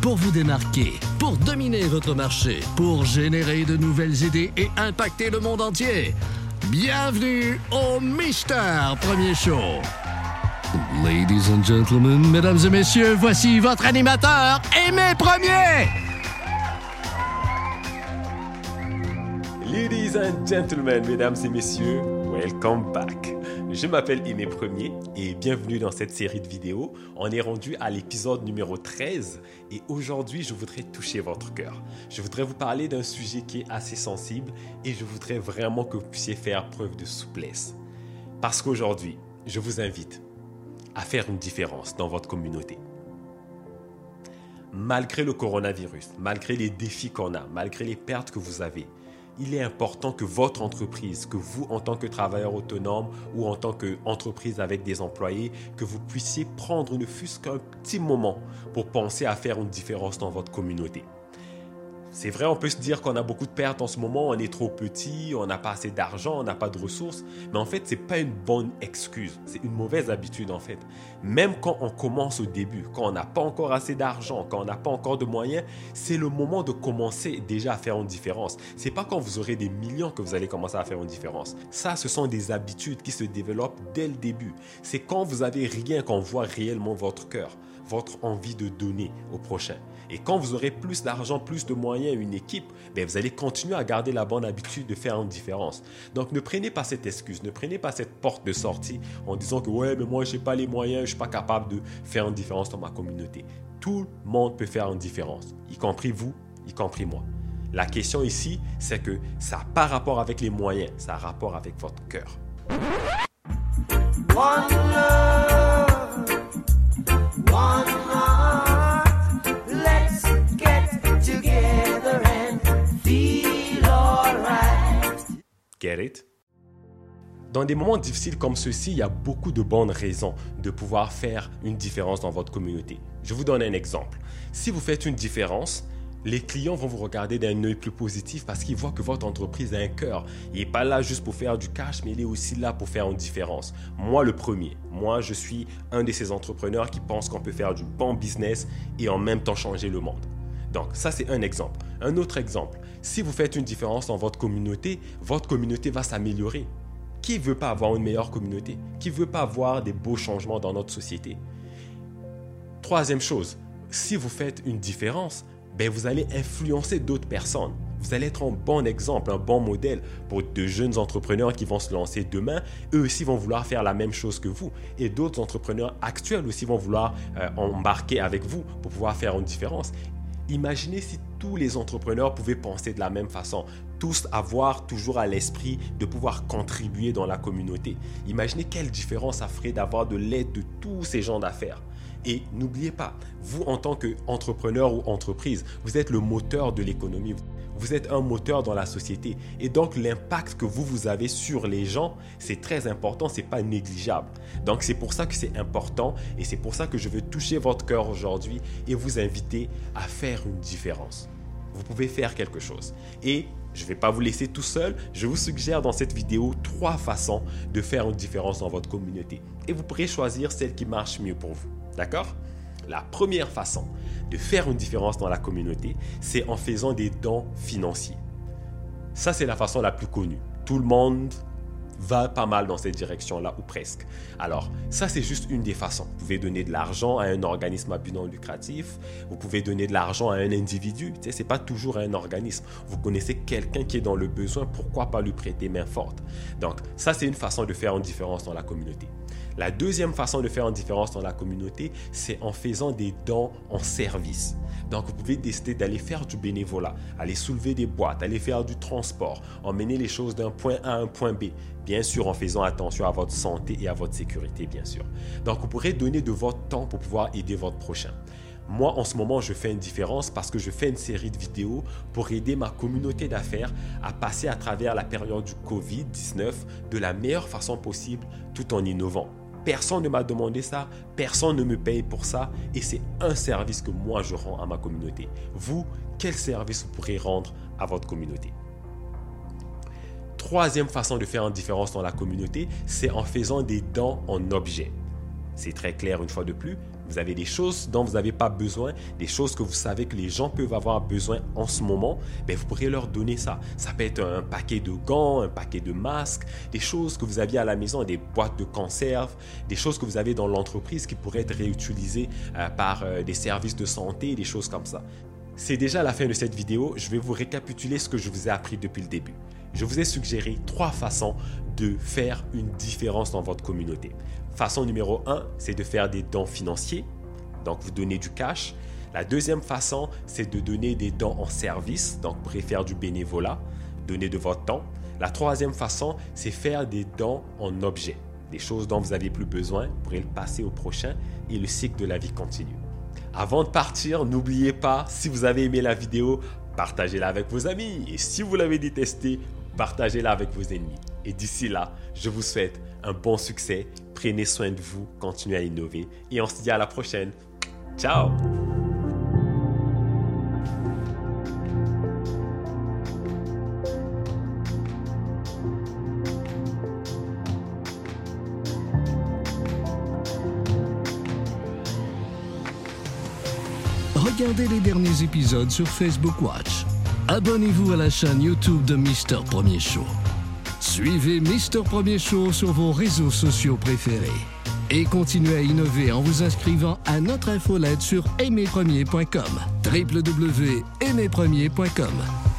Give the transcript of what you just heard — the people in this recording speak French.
pour vous démarquer, pour dominer votre marché, pour générer de nouvelles idées et impacter le monde entier. Bienvenue au Mister Premier Show. Ladies and gentlemen, mesdames et messieurs, voici votre animateur, Aimé Premier. Ladies and gentlemen, mesdames et messieurs, welcome back. Je m'appelle Aimé Premier et bienvenue dans cette série de vidéos. On est rendu à l'épisode numéro 13 et aujourd'hui je voudrais toucher votre cœur. Je voudrais vous parler d'un sujet qui est assez sensible et je voudrais vraiment que vous puissiez faire preuve de souplesse. Parce qu'aujourd'hui, je vous invite à faire une différence dans votre communauté. Malgré le coronavirus, malgré les défis qu'on a, malgré les pertes que vous avez, il est important que votre entreprise, que vous en tant que travailleur autonome ou en tant qu'entreprise avec des employés, que vous puissiez prendre ne fût-ce qu'un petit moment pour penser à faire une différence dans votre communauté. C'est vrai, on peut se dire qu'on a beaucoup de pertes en ce moment, on est trop petit, on n'a pas assez d'argent, on n'a pas de ressources, mais en fait, ce n'est pas une bonne excuse, c'est une mauvaise habitude en fait. Même quand on commence au début, quand on n'a pas encore assez d'argent, quand on n'a pas encore de moyens, c'est le moment de commencer déjà à faire une différence. C'est pas quand vous aurez des millions que vous allez commencer à faire une différence. Ça, ce sont des habitudes qui se développent dès le début. C'est quand vous avez rien qu'on voit réellement votre cœur, votre envie de donner au prochain. Et quand vous aurez plus d'argent, plus de moyens, une équipe, ben vous allez continuer à garder la bonne habitude de faire une différence. Donc ne prenez pas cette excuse, ne prenez pas cette porte de sortie en disant que ouais, mais moi je n'ai pas les moyens, je ne suis pas capable de faire une différence dans ma communauté. Tout le monde peut faire une différence, y compris vous, y compris moi. La question ici, c'est que ça n'a pas rapport avec les moyens, ça a rapport avec votre cœur. Get it? Dans des moments difficiles comme ceux-ci, il y a beaucoup de bonnes raisons de pouvoir faire une différence dans votre communauté. Je vous donne un exemple. Si vous faites une différence, les clients vont vous regarder d'un œil plus positif parce qu'ils voient que votre entreprise a un cœur. Il n'est pas là juste pour faire du cash, mais il est aussi là pour faire une différence. Moi, le premier. Moi, je suis un de ces entrepreneurs qui pensent qu'on peut faire du bon business et en même temps changer le monde. Donc, ça, c'est un exemple. Un autre exemple, si vous faites une différence dans votre communauté, votre communauté va s'améliorer. Qui veut pas avoir une meilleure communauté? Qui veut pas avoir des beaux changements dans notre société? Troisième chose, si vous faites une différence, ben vous allez influencer d'autres personnes. Vous allez être un bon exemple, un bon modèle pour de jeunes entrepreneurs qui vont se lancer demain. Eux aussi vont vouloir faire la même chose que vous. Et d'autres entrepreneurs actuels aussi vont vouloir euh, embarquer avec vous pour pouvoir faire une différence. Imaginez si tous les entrepreneurs pouvaient penser de la même façon, tous avoir toujours à l'esprit de pouvoir contribuer dans la communauté. Imaginez quelle différence ça ferait d'avoir de l'aide de tous ces gens d'affaires. Et n'oubliez pas, vous en tant qu'entrepreneur ou entreprise, vous êtes le moteur de l'économie. Vous êtes un moteur dans la société. Et donc l'impact que vous, vous avez sur les gens, c'est très important, c'est pas négligeable. Donc c'est pour ça que c'est important et c'est pour ça que je veux toucher votre cœur aujourd'hui et vous inviter à faire une différence. Vous pouvez faire quelque chose. Et je ne vais pas vous laisser tout seul. Je vous suggère dans cette vidéo trois façons de faire une différence dans votre communauté. Et vous pourrez choisir celle qui marche mieux pour vous. D'accord? La première façon de faire une différence dans la communauté, c'est en faisant des dons financiers. Ça, c'est la façon la plus connue. Tout le monde va pas mal dans cette direction-là, ou presque. Alors, ça, c'est juste une des façons. Vous pouvez donner de l'argent à un organisme à but non lucratif, vous pouvez donner de l'argent à un individu, tu sais, c'est pas toujours un organisme. Vous connaissez quelqu'un qui est dans le besoin, pourquoi pas lui prêter main forte? Donc, ça, c'est une façon de faire une différence dans la communauté. La deuxième façon de faire une différence dans la communauté, c'est en faisant des dons en service. Donc, vous pouvez décider d'aller faire du bénévolat, aller soulever des boîtes, aller faire du transport, emmener les choses d'un point A à un point B. Bien sûr, en faisant attention à votre santé et à votre sécurité, bien sûr. Donc, vous pourrez donner de votre temps pour pouvoir aider votre prochain. Moi, en ce moment, je fais une différence parce que je fais une série de vidéos pour aider ma communauté d'affaires à passer à travers la période du Covid-19 de la meilleure façon possible tout en innovant. Personne ne m'a demandé ça, personne ne me paye pour ça et c'est un service que moi je rends à ma communauté. Vous, quel service vous pourrez rendre à votre communauté? Troisième façon de faire une différence dans la communauté, c'est en faisant des dons en objets. C'est très clair une fois de plus, Vous avez des choses dont vous n'avez pas besoin, des choses que vous savez que les gens peuvent avoir besoin en ce moment, ben vous pourriez leur donner ça. Ça peut être un paquet de gants, un paquet de masques, des choses que vous aviez à la maison, des boîtes de conserve, des choses que vous avez dans l'entreprise qui pourraient être réutilisées euh, par euh, des services de santé, des choses comme ça. C'est déjà la fin de cette vidéo, je vais vous récapituler ce que je vous ai appris depuis le début. Je vous ai suggéré trois façons de faire une différence dans votre communauté. Façon numéro 1, c'est de faire des dons financiers, donc vous donnez du cash. La deuxième façon, c'est de donner des dons en service, donc faire du bénévolat, donner de votre temps. La troisième façon, c'est faire des dons en objets, des choses dont vous n'avez plus besoin, vous pourrez le passer au prochain et le cycle de la vie continue. Avant de partir, n'oubliez pas, si vous avez aimé la vidéo, partagez-la avec vos amis et si vous l'avez détestée, partagez-la avec vos ennemis. Et d'ici là, je vous souhaite un bon succès. Prenez soin de vous, continuez à innover et on se dit à la prochaine. Ciao Regardez les derniers épisodes sur Facebook Watch. Abonnez-vous à la chaîne YouTube de Mister Premier Show. Suivez Mister Premier Show sur vos réseaux sociaux préférés. Et continuez à innover en vous inscrivant à notre infolette sur aimerpremier.com. www.aimerpremier.com